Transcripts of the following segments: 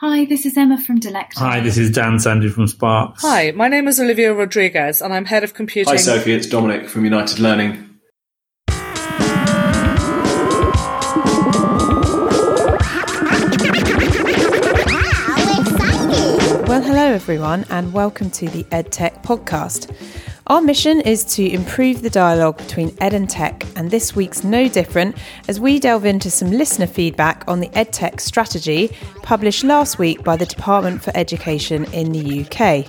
Hi, this is Emma from Delecta. Hi, this is Dan Sandy from Sparx. Hi, my name is Olivia Rodriguez, and I'm head of computing. Hi, Sophie. It's Dominic from United Learning. Well, hello everyone, and welcome to the EdTech podcast. Our mission is to improve the dialogue between ed and tech, and this week's no different as we delve into some listener feedback on the EdTech strategy published last week by the Department for Education in the UK.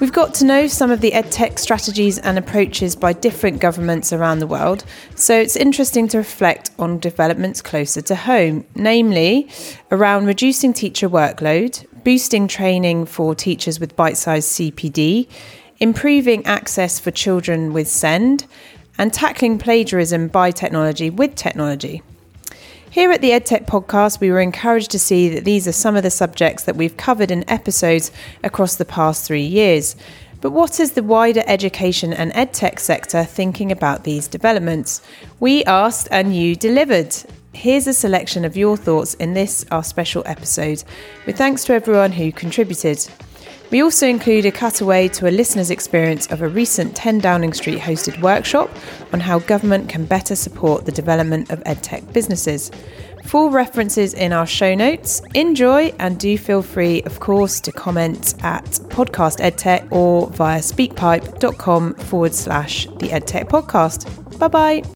We've got to know some of the EdTech strategies and approaches by different governments around the world, so it's interesting to reflect on developments closer to home, namely around reducing teacher workload, boosting training for teachers with bite sized CPD, improving access for children with SEND, and tackling plagiarism by technology with technology. Here at the EdTech podcast, we were encouraged to see that these are some of the subjects that we've covered in episodes across the past three years. But what is the wider education and edtech sector thinking about these developments? We asked and you delivered. Here's a selection of your thoughts in this, our special episode, with thanks to everyone who contributed. We also include a cutaway to a listener's experience of a recent 10 Downing Street hosted workshop on how government can better support the development of edtech businesses. Full references in our show notes. Enjoy and do feel free, of course, to comment at podcast edtech or via speakpipe.com forward slash the edtech podcast. Bye bye.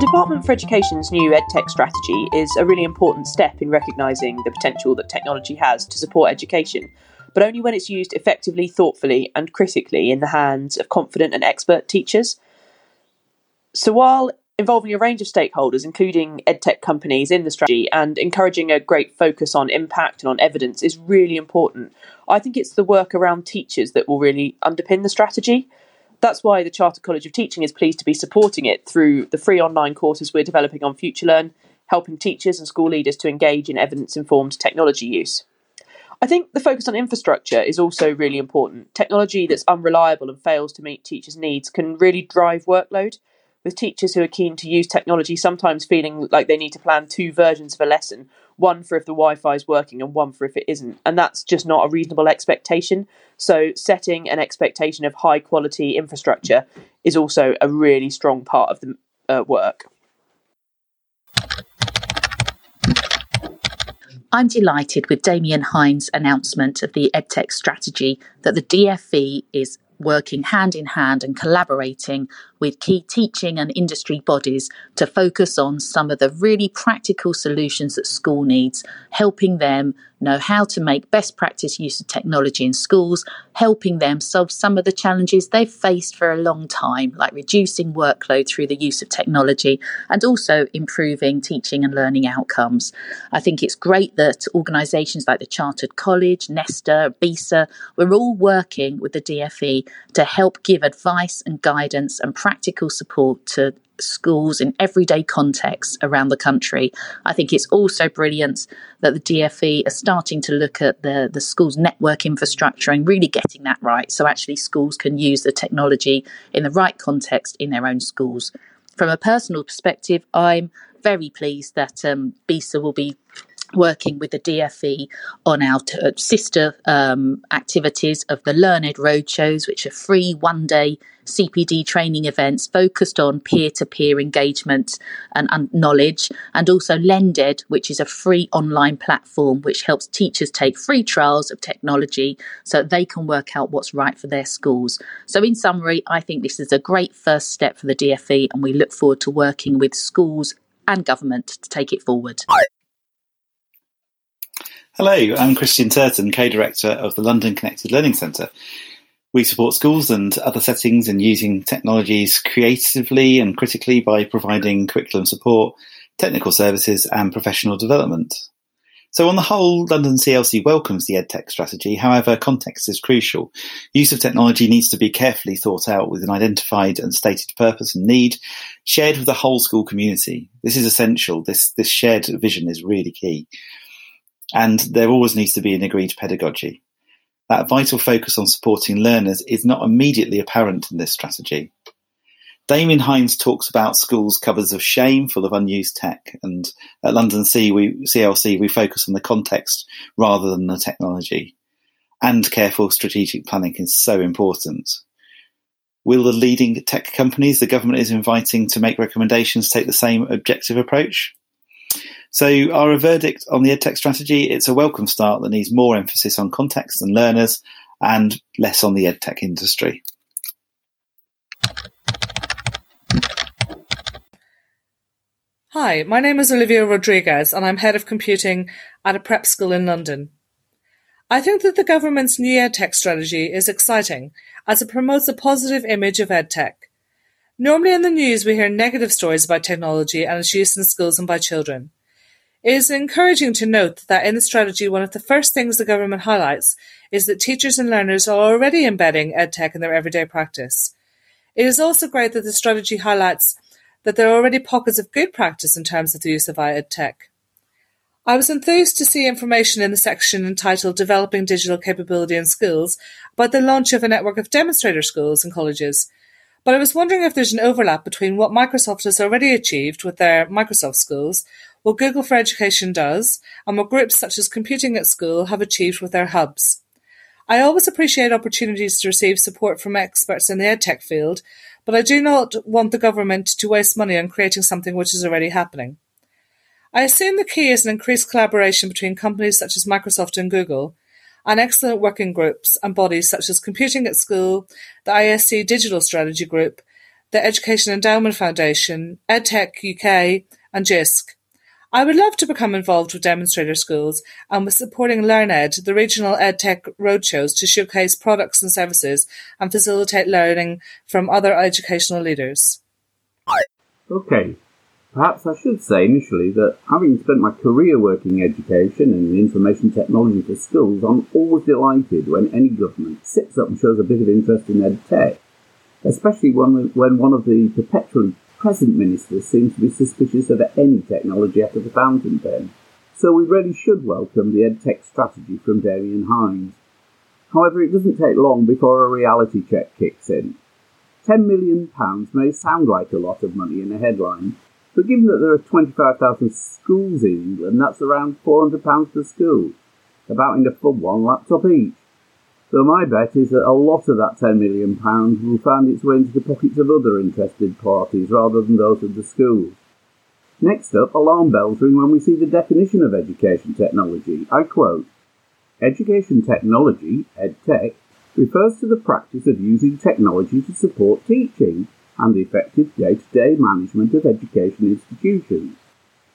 The Department for Education's new EdTech strategy is a really important step in recognising the potential that technology has to support education, but only when it's used effectively, thoughtfully, and critically in the hands of confident and expert teachers. So, while involving a range of stakeholders, including edtech companies in the strategy, and encouraging a great focus on impact and on evidence is really important, I think it's the work around teachers that will really underpin the strategy. That's why the Chartered College of Teaching is pleased to be supporting it through the free online courses we're developing on FutureLearn, helping teachers and school leaders to engage in evidence informed technology use. I think the focus on infrastructure is also really important. Technology that's unreliable and fails to meet teachers' needs can really drive workload, with teachers who are keen to use technology sometimes feeling like they need to plan two versions of a lesson one for if the Wi Fi is working and one for if it isn't. And that's just not a reasonable expectation. So, setting an expectation of high quality infrastructure is also a really strong part of the uh, work. I'm delighted with Damian Hinds' announcement of the EdTech strategy that the DFE is working hand in hand and collaborating with key teaching and industry bodies to focus on some of the really practical solutions that school needs, helping them know how to make best practice use of technology in schools, helping them solve some of the challenges they've faced for a long time, like reducing workload through the use of technology and also improving teaching and learning outcomes. I think it's great that organisations like the Chartered College, Nesta, BESA, we're all working with the DFE to help give advice and guidance and practical support to schools in everyday contexts around the country. I think it's also brilliant that the DFE are starting to look at the, the school's network infrastructure and really getting that right. So actually schools can use the technology in the right context in their own schools. From a personal perspective, I'm very pleased that um, BESA will be working with the DFE on our t- uh, sister um, activities of the LearnEd Roadshows, which are free one day CPD training events focused on peer to peer engagement and, and, knowledge, and also LendEd, which is a free online platform which helps teachers take free trials of technology so they can work out what's right for their schools. So, in summary, I think this is a great first step for the DFE, and we look forward to working with schools and government to take it forward. Hello, I'm Christian Turton, co-director of the London Connected Learning Centre. We support schools and other settings in using technologies creatively and critically by providing curriculum support, technical services and professional development. So on the whole, London CLC welcomes the EdTech strategy. However, context is crucial. Use of technology needs to be carefully thought out with an identified and stated purpose and need, shared with the whole school community. This is essential. This, this shared vision is really key. And there always needs to be an agreed pedagogy. That vital focus on supporting learners is not immediately apparent in this strategy. Damian Hinds talks about schools' cupboards of shame full of unused tech, and at London C, we, CLC, we focus on the context rather than the technology. And careful strategic planning is so important. Will the leading tech companies the government is inviting to make recommendations take the same objective approach? So, our verdict on the EdTech strategy, it's a welcome start that needs more emphasis on context and learners and less on the EdTech industry. Hi, my name is Olivia Rodriguez and I'm Head of Computing at a prep school in London. I think that the government's new EdTech strategy is exciting as it promotes a positive image of EdTech. Normally in the news we hear negative stories about technology and its use in schools and by children. It is encouraging to note that in the strategy one of the first things the government highlights is that teachers and learners are already embedding EdTech in their everyday practice. It is also great that the strategy highlights that there are already pockets of good practice in terms of the use of EdTech. I was enthused to see information in the section entitled Developing Digital Capability in Schools about the launch of a network of demonstrator schools and colleges, but I was wondering if there's an overlap between what Microsoft has already achieved with their Microsoft schools, what Google for Education does, and what groups such as Computing at School have achieved with their hubs. I always appreciate opportunities to receive support from experts in the edtech field, but I do not want the government to waste money on creating something which is already happening. I assume the key is an increased collaboration between companies such as Microsoft and Google, and excellent working groups and bodies such as Computing at School, the ISC Digital Strategy Group, the Education Endowment Foundation, EdTech UK, and JISC. I would love to become involved with demonstrator schools and with supporting LearnEd, the regional EdTech roadshows to showcase products and services and facilitate learning from other educational leaders. Okay, perhaps I should say initially that having spent my career working in education and information technology for schools, I'm always delighted when any government sits up and shows a bit of interest in EdTech, especially when, when one of the perpetually present ministers seem to be suspicious of any technology of the fountain pen, so we really should welcome the EdTech strategy from Damian Hinds. However, it doesn't take long before a reality check kicks in. £10 million may sound like a lot of money in a headline, but given that there are 25,000 schools in England, that's around £400 per school, about enough for one laptop each. So my bet is that a lot of that £10 million will find its way into the pockets of other interested parties rather than those of the schools. Next up, alarm bells ring when we see the definition of education technology. I quote, Education technology, EdTech, refers to the practice of using technology to support teaching and the effective day-to-day management of education institutions.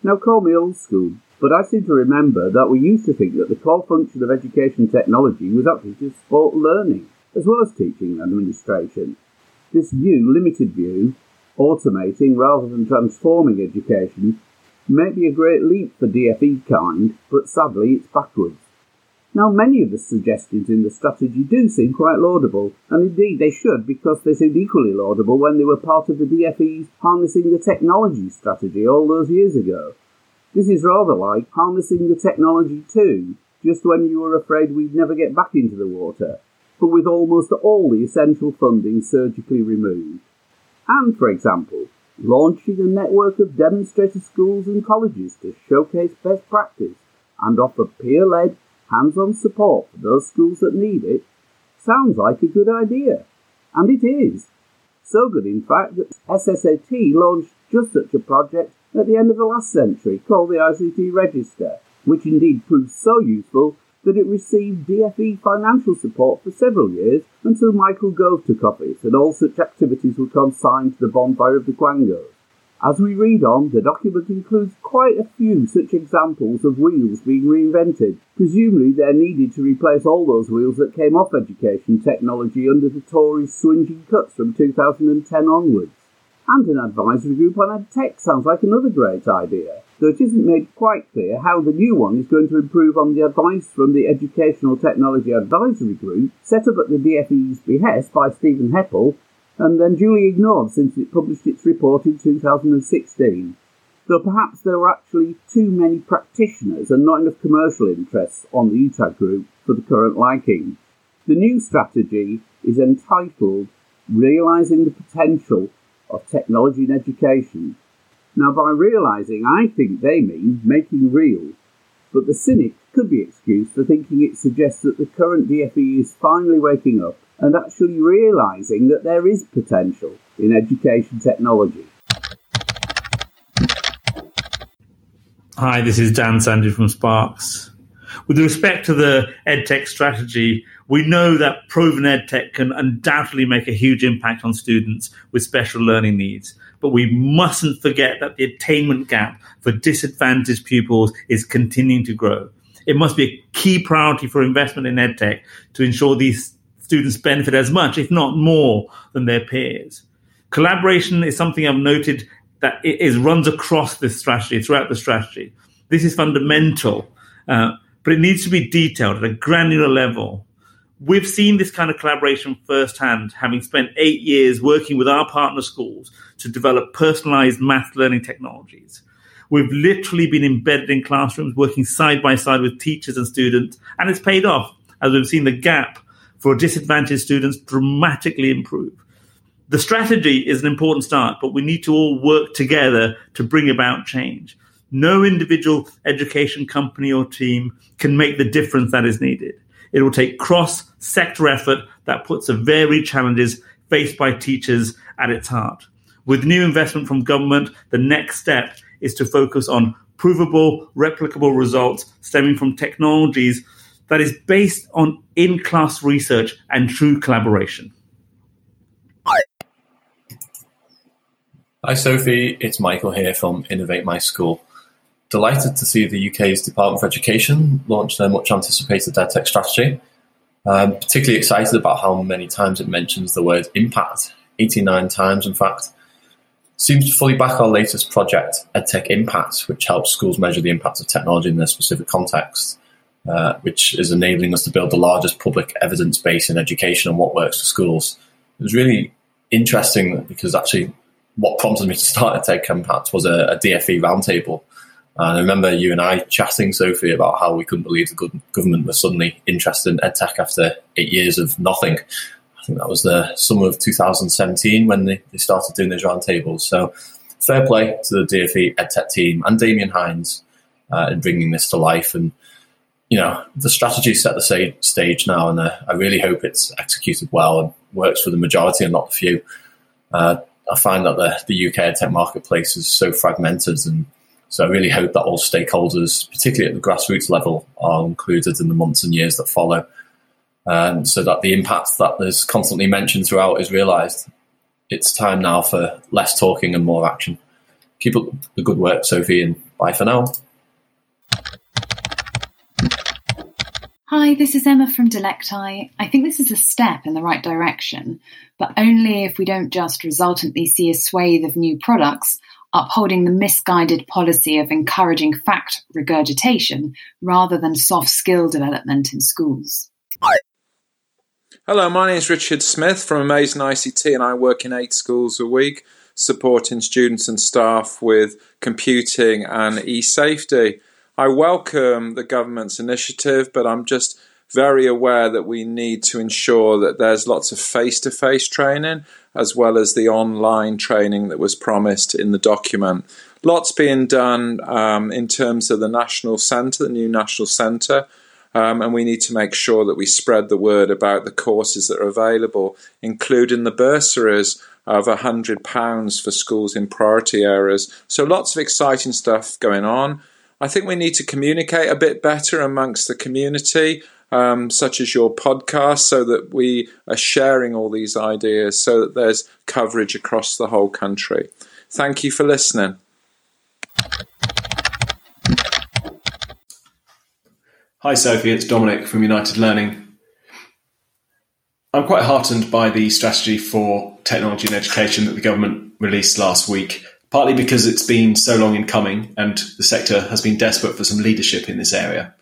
Now call me old school, but I seem to remember that we used to think that the core function of education technology was actually to support learning, as well as teaching and administration. This new, limited view, automating rather than transforming education, may be a great leap for DFE kind, but sadly it's backwards. Now, many of the suggestions in the strategy do seem quite laudable, and indeed they should because they seemed equally laudable when they were part of the DFE's Harnessing the Technology strategy all those years ago. This is rather like harnessing the technology too, just when you were afraid we'd never get back into the water, but with almost all the essential funding surgically removed. And, for example, launching a network of demonstrator schools and colleges to showcase best practice and offer peer-led, hands-on support for those schools that need it sounds like a good idea. And it is. So good, in fact, that SSAT launched just such a project at the end of the last century called the ICT Register, which indeed proved so useful that it received DFE financial support for several years until Michael Gove took office and all such activities were consigned to the bonfire of the Quangos. As we read on, the document includes quite a few such examples of wheels being reinvented. Presumably they're needed to replace all those wheels that came off education technology under the Tories' swinging cuts from 2010 onwards and an advisory group on EdTech sounds like another great idea, though it isn't made quite clear how the new one is going to improve on the advice from the Educational Technology Advisory Group set up at the DFE's behest by Stephen Heppell and then duly ignored since it published its report in 2016. Though perhaps there were actually too many practitioners and not enough commercial interests on the ETAG group for the current liking. The new strategy is entitled Realising the Potential of technology and education. Now, by realising, I think they mean making real, but the cynic could be excused for thinking it suggests that the current DFE is finally waking up and actually realising that there is potential in education technology. Hi, this is Dan Sandy from Sparx. With respect to the EdTech strategy, we know that proven EdTech can undoubtedly make a huge impact on students with special learning needs. But we mustn't forget that the attainment gap for disadvantaged pupils is continuing to grow. It must be a key priority for investment in EdTech to ensure these students benefit as much, if not more, than their peers. Collaboration is something I've noted that it is runs across this strategy throughout the strategy. This is fundamental, uh, but it needs to be detailed at a granular level. We've seen this kind of collaboration firsthand, having spent eight years working with our partner schools to develop personalized math learning technologies. We've literally been embedded in classrooms, working side by side with teachers and students, and it's paid off as we've seen the gap for disadvantaged students dramatically improve the strategy is an important start, but we need to all work together to bring about change. No individual education company or team can make the difference that is needed. It will take cross sector effort that puts the varied challenges faced by teachers at its heart. With new investment from government, the next step is to focus on provable, replicable results stemming from technologies that is based on in class research and true collaboration. Hi Sophie, it's Michael here from Innovate My School. Delighted to see the UK's Department for Education launch their much anticipated EdTech strategy. I'm particularly excited about how many times it mentions the word impact, 89 times in fact. Seems to fully back our latest project, EdTech Impact, which helps schools measure the impact of technology in their specific context, uh, which is enabling us to build the largest public evidence base in education on what works for schools. It was really interesting because actually what prompted me to start EdTech Impact was a, a DFE roundtable. And I remember you and I chatting, Sophie, about how we couldn't believe the government was suddenly interested in EdTech after eight years of nothing. I think that was the summer of 2017 when they, they started doing those roundtables. So fair play to the DFE EdTech team and Damian Hinds uh, in bringing this to life. And, you know, the strategy set the stage now, and uh, I really hope it's executed well and works for the majority and not the few. Uh, I find that the, the UK tech marketplace is so fragmented. And so I really hope that all stakeholders, particularly at the grassroots level, are included in the months and years that follow. And so that the impact that is constantly mentioned throughout is realised. It's time now for less talking and more action. Keep up the good work, Sophie, and bye for now. Hi, this is Emma from Delecti. I think this is a step in the right direction, but only if we don't just resultantly see a swathe of new products upholding the misguided policy of encouraging fact regurgitation rather than soft skill development in schools. Hello, my name is Richard Smith from Amazing ICT, and I work in eight schools a week supporting students and staff with computing and e safety. I welcome the government's initiative, but I'm just very aware that we need to ensure that there's lots of face to face training as well as the online training that was promised in the document. Lots being done um, in terms of the National Centre, the new National Centre. Um, and we need to make sure that we spread the word about the courses that are available, including the bursaries of £100 for schools in priority areas. So, lots of exciting stuff going on. I think we need to communicate a bit better amongst the community, um, such as your podcast, so that we are sharing all these ideas so that there's coverage across the whole country. Thank you for listening. Hi, Sophie, it's Dominic from United Learning. I'm quite heartened by the strategy for technology and education that the government released last week partly because it's been so long in coming and the sector has been desperate for some leadership in this area,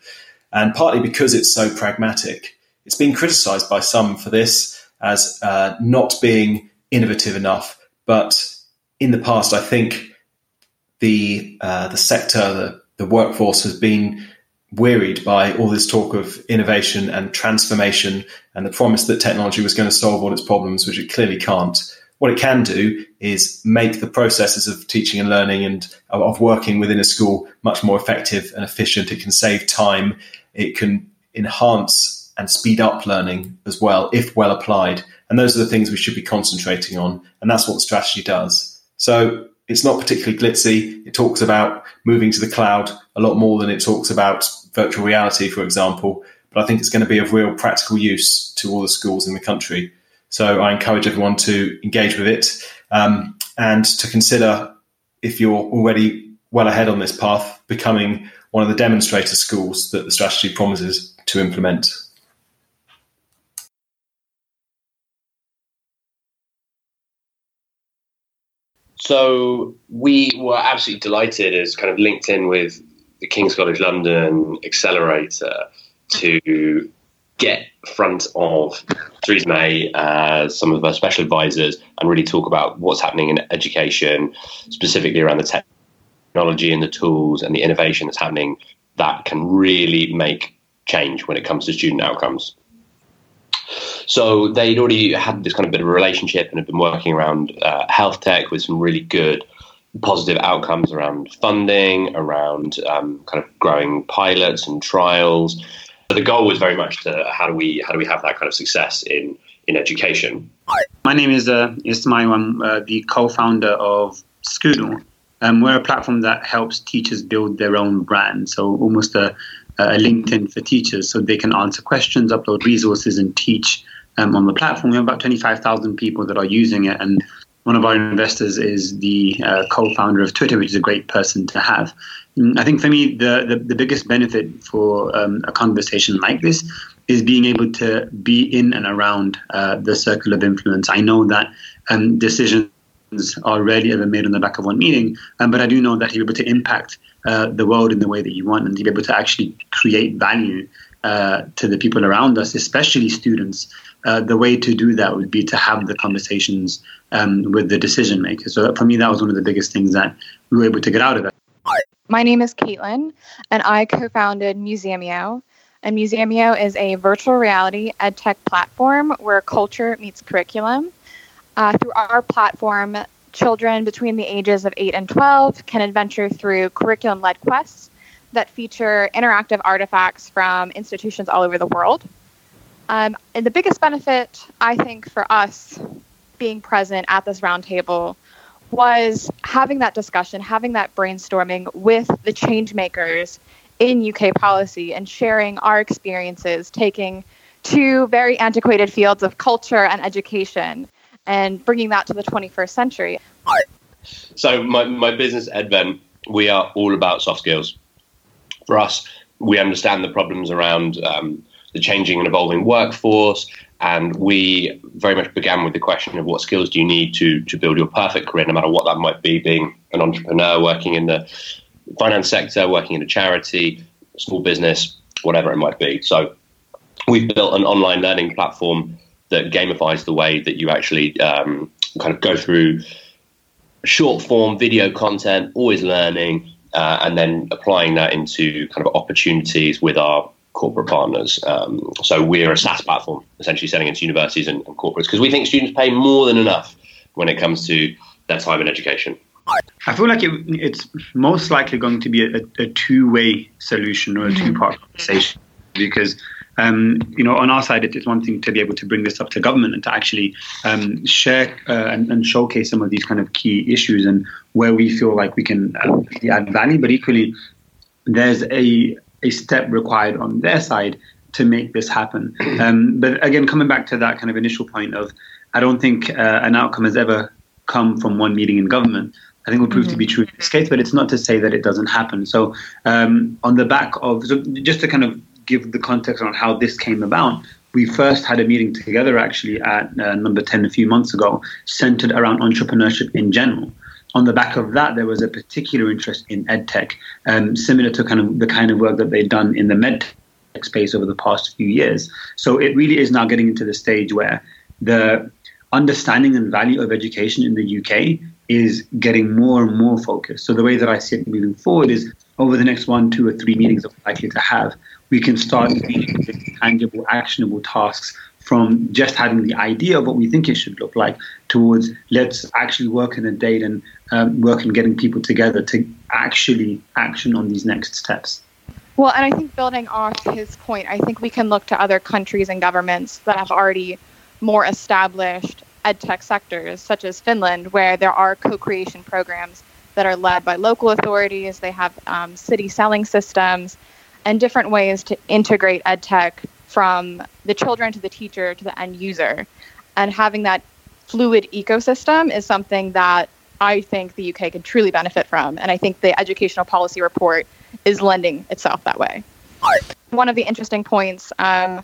and partly because it's so pragmatic. It's been criticised by some for this as uh, not being innovative enough, but in the past, I think the uh, the sector, the, the workforce, has been wearied by all this talk of innovation and transformation and the promise that technology was going to solve all its problems, which it clearly can't what it can do is make the processes of teaching and learning and of working within a school much more effective and efficient. It can save time. It can enhance and speed up learning as well, if well applied. And those are the things we should be concentrating on. And that's what the strategy does. So it's not particularly glitzy. It talks about moving to the cloud a lot more than it talks about virtual reality, for example. But I think it's going to be of real practical use to all the schools in the country. So I encourage everyone to engage with it um, and to consider if you're already well ahead on this path, becoming one of the demonstrator schools that the strategy promises to implement. So we were absolutely delighted as kind of linked in with the King's College London Accelerator to get front of Theresa May, uh, some of her special advisors, and really talk about what's happening in education, specifically around the technology and the tools and the innovation that's happening that can really make change when it comes to student outcomes. So they'd already had this kind of bit of a relationship and had been working around uh, health tech with some really good positive outcomes around funding, around um, kind of growing pilots and trials. The goal was very much to how do we how do we have that kind of success in in education. My name is uh, Ismail. I'm uh, the co-founder of Skoodle. Um, we're a platform that helps teachers build their own brand. So almost a, a LinkedIn for teachers, so they can answer questions, upload resources, and teach um, on the platform. We have about 25,000 people that are using it, and one of our investors is the uh, co-founder of Twitter, which is a great person to have. Mm, I think for me, the, the, the biggest benefit for um, a conversation like this is being able to be in and around uh, the circle of influence. I know that um, decisions are rarely ever made on the back of one meeting, um, but I do know that to be able to impact uh, the world in the way that you want and to be able to actually create value uh, to the people around us, especially students, uh, the way to do that would be to have the conversations um, with the decision makers. So for me, that was one of the biggest things that we were able to get out of it. My name is Caitlin, and I co-founded Museumio. And Museumio is a virtual reality ed tech platform where culture meets curriculum. Uh, through our platform, children between the ages of 8 and 12 can adventure through curriculum led quests that feature interactive artifacts from institutions all over the world. Um, and the biggest benefit, I think, for us being present at this roundtable was having that discussion, having that brainstorming with the change makers in UK policy and sharing our experiences, taking two very antiquated fields of culture and education and bringing that to the 21st century. So, my, my business, Edvent, we are all about soft skills. For us, we understand the problems around um, the changing and evolving workforce. And we very much began with the question of what skills do you need to, to build your perfect career, no matter what that might be, being an entrepreneur, working in the finance sector, working in a charity, small business, whatever it might be. So we've built an online learning platform that gamifies the way that you actually um, kind of go through short form video content, always learning, uh, and then applying that into kind of opportunities with our corporate partners. Um, so we're a SaaS platform, essentially selling into universities and, and corporates because we think students pay more than enough when it comes to their time in education. I feel like it, it's most likely going to be a, a two-way solution or a mm-hmm. two-part conversation because um, you know, on our side, it's one thing to be able to bring this up to government and to actually um, share uh, and, and, showcase some of these kind of key issues and where we feel like we can um, add value. But equally, there's a a step required on their side to make this happen. Um, but again, coming back to that kind of initial point of, I don't think uh, an outcome has ever come from one meeting in government. I think will prove mm-hmm. to be mm-hmm. true in this case, but it's not to say that it doesn't happen. So, um, on the back of, so just to kind of give the context on how this came about, we first had a meeting together actually at uh, number 10 a few months ago, centered around entrepreneurship in general on the back of that, there was a particular interest in edtech, um, similar to kind of the kind of work that they'd done in the med space over the past few years. So it really is now getting into the stage where the understanding and value of education in the UK is getting more and more focused. So the way that I see it moving forward is over the next one, two, or three meetings that we're likely to have, we can start tangible, actionable tasks from just having the idea of what we think it should look like towards let's actually work in a date and um, work in getting people together to actually action on these next steps. Well, and I think building off his point, I think we can look to other countries and governments that have already more established edtech sectors, such as Finland, where there are co creation programs that are led by local authorities. They have um, city selling systems and different ways to integrate edtech from the children to the teacher to the end user. And having that fluid ecosystem is something that I think the UK can truly benefit from. And I think the educational policy report is lending itself that way. One of the interesting points, um,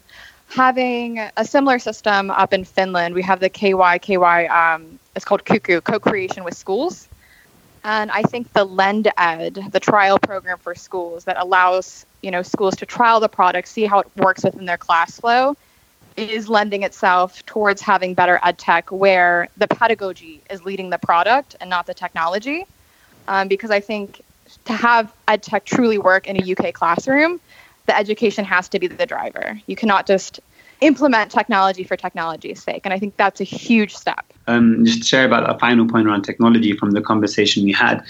having a similar system up in Finland, we have the KY, KY, um, it's called Cuckoo, co creation with schools. And I think the LendEd, the trial program for schools that allows you know schools to trial the product, see how it works within their class flow, is lending itself towards having better ed tech where the pedagogy is leading the product and not the technology. Um, because I think to have ed tech truly work in a UK classroom, the education has to be the driver. You cannot just implement technology for technology's sake. And I think that's a huge step. Um, just to share about a final point around technology from the conversation we had.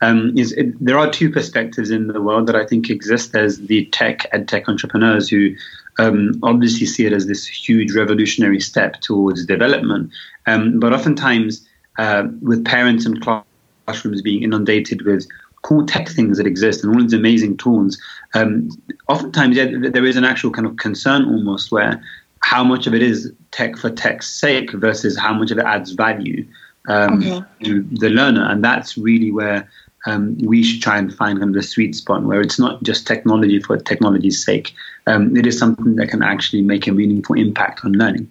Um, is it, there are two perspectives in the world that I think exist. There's the tech ed tech entrepreneurs who um, obviously see it as this huge revolutionary step towards development, um, but oftentimes uh, with parents and classrooms being inundated with cool tech things that exist and all these amazing tools, um, oftentimes yeah, there is an actual kind of concern almost where how much of it is tech for tech's sake versus how much of it adds value um, okay. to the learner, and that's really where um, we should try and find kind of the sweet spot where it's not just technology for technology's sake. Um, it is something that can actually make a meaningful impact on learning.